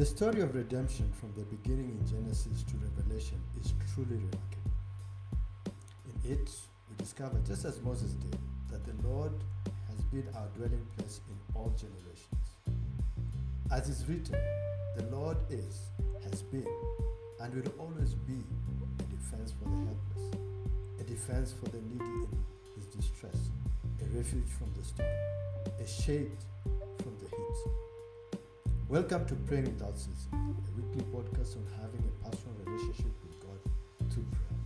The story of redemption from the beginning in Genesis to Revelation is truly remarkable. In it, we discover, just as Moses did, that the Lord has been our dwelling place in all generations. As is written, the Lord is, has been, and will always be a defense for the helpless, a defense for the needy in his distress, a refuge from the storm, a shade from the heat. Welcome to Praying Without Ceasing, a weekly podcast on having a personal relationship with God through prayer.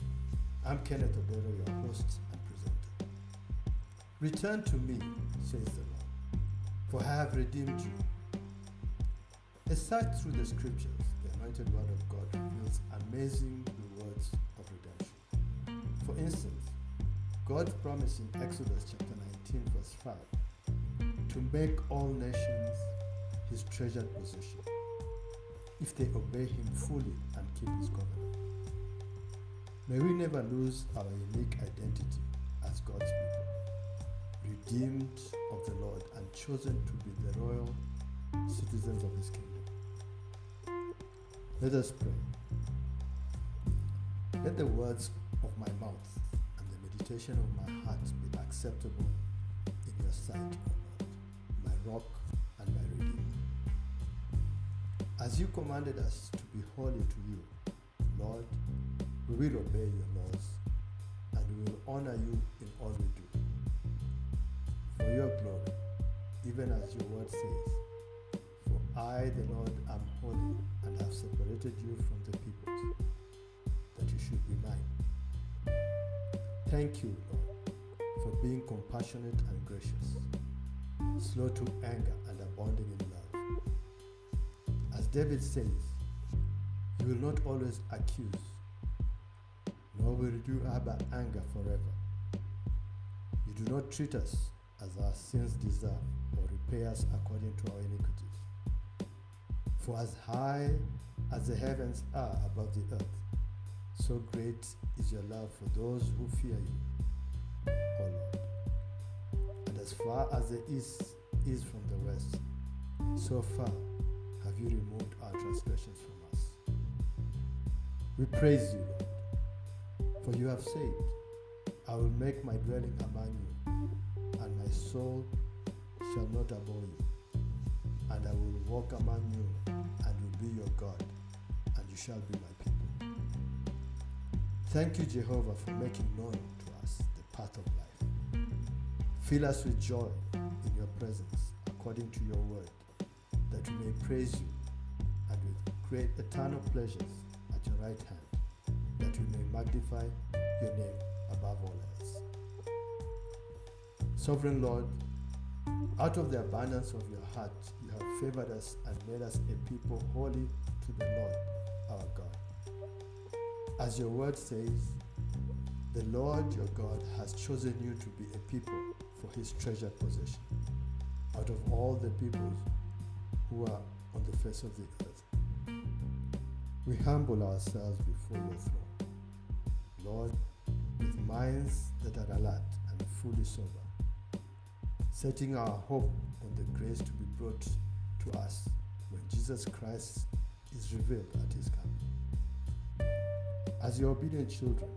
I'm Kenneth Odero, your host and presenter. Return to me, says the Lord, for I have redeemed you. A sight through the scriptures, the anointed word of God reveals amazing rewards of redemption. For instance, God's promise in Exodus chapter 19, verse 5, to make all nations his treasured possession, if they obey him fully and keep his covenant. May we never lose our unique identity as God's people, redeemed of the Lord and chosen to be the royal citizens of his kingdom. Let us pray. Let the words of my mouth and the meditation of my heart be acceptable in your sight, O Lord, my rock As you commanded us to be holy to you, Lord, we will obey your laws and we will honor you in all we do. For your glory, even as your word says, For I, the Lord, am holy and have separated you from the peoples, that you should be mine. Thank you, Lord, for being compassionate and gracious, slow to anger and abounding in love. David says, you will not always accuse, nor will you harbor anger forever. You do not treat us as our sins deserve or repay us according to our iniquities. For as high as the heavens are above the earth, so great is your love for those who fear you, O Lord. And as far as the east is from the west, so far have you transgressions from us. We praise you, Lord, for you have said, I will make my dwelling among you, and my soul shall not abhor you. And I will walk among you, and will be your God, and you shall be my people. Thank you, Jehovah, for making known to us the path of life. Fill us with joy in your presence, according to your word, that we may praise you, with great eternal pleasures at your right hand, that we may magnify your name above all else. Sovereign Lord, out of the abundance of your heart, you have favored us and made us a people holy to the Lord our God. As your word says, the Lord your God has chosen you to be a people for his treasured possession out of all the peoples who are on the face of the earth. We humble ourselves before your throne, Lord, with minds that are alert and fully sober, setting our hope on the grace to be brought to us when Jesus Christ is revealed at his coming. As your obedient children,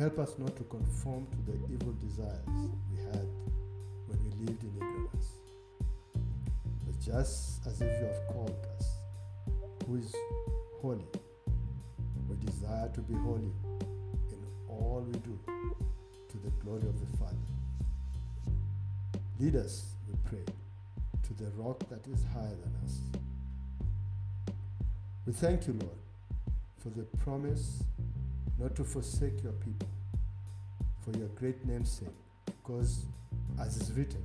help us not to conform to the evil desires we had when we lived in ignorance. But just as if you have called us, who is holy, we desire to be holy in all we do to the glory of the Father. Lead us, we pray, to the rock that is higher than us. We thank you, Lord, for the promise not to forsake your people for your great name's sake, because, as is written,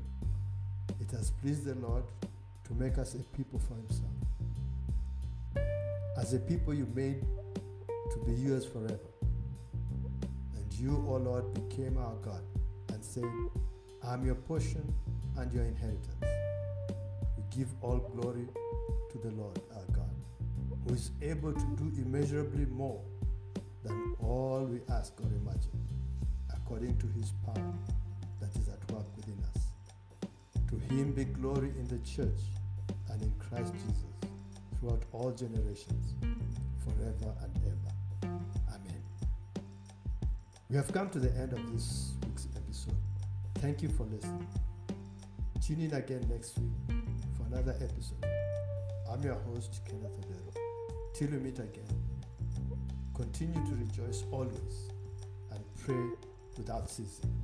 it has pleased the Lord to make us a people for himself. As a people you made to be yours forever. And you, O Lord, became our God and said, I am your portion and your inheritance. We give all glory to the Lord our God, who is able to do immeasurably more than all we ask or imagine, according to his power that is at work within us. To him be glory in the church and in Christ Jesus throughout all generations, forever and ever. Amen. We have come to the end of this week's episode. Thank you for listening. Tune in again next week for another episode. I'm your host, Kenneth Odero. Till we meet again, continue to rejoice always and pray without ceasing.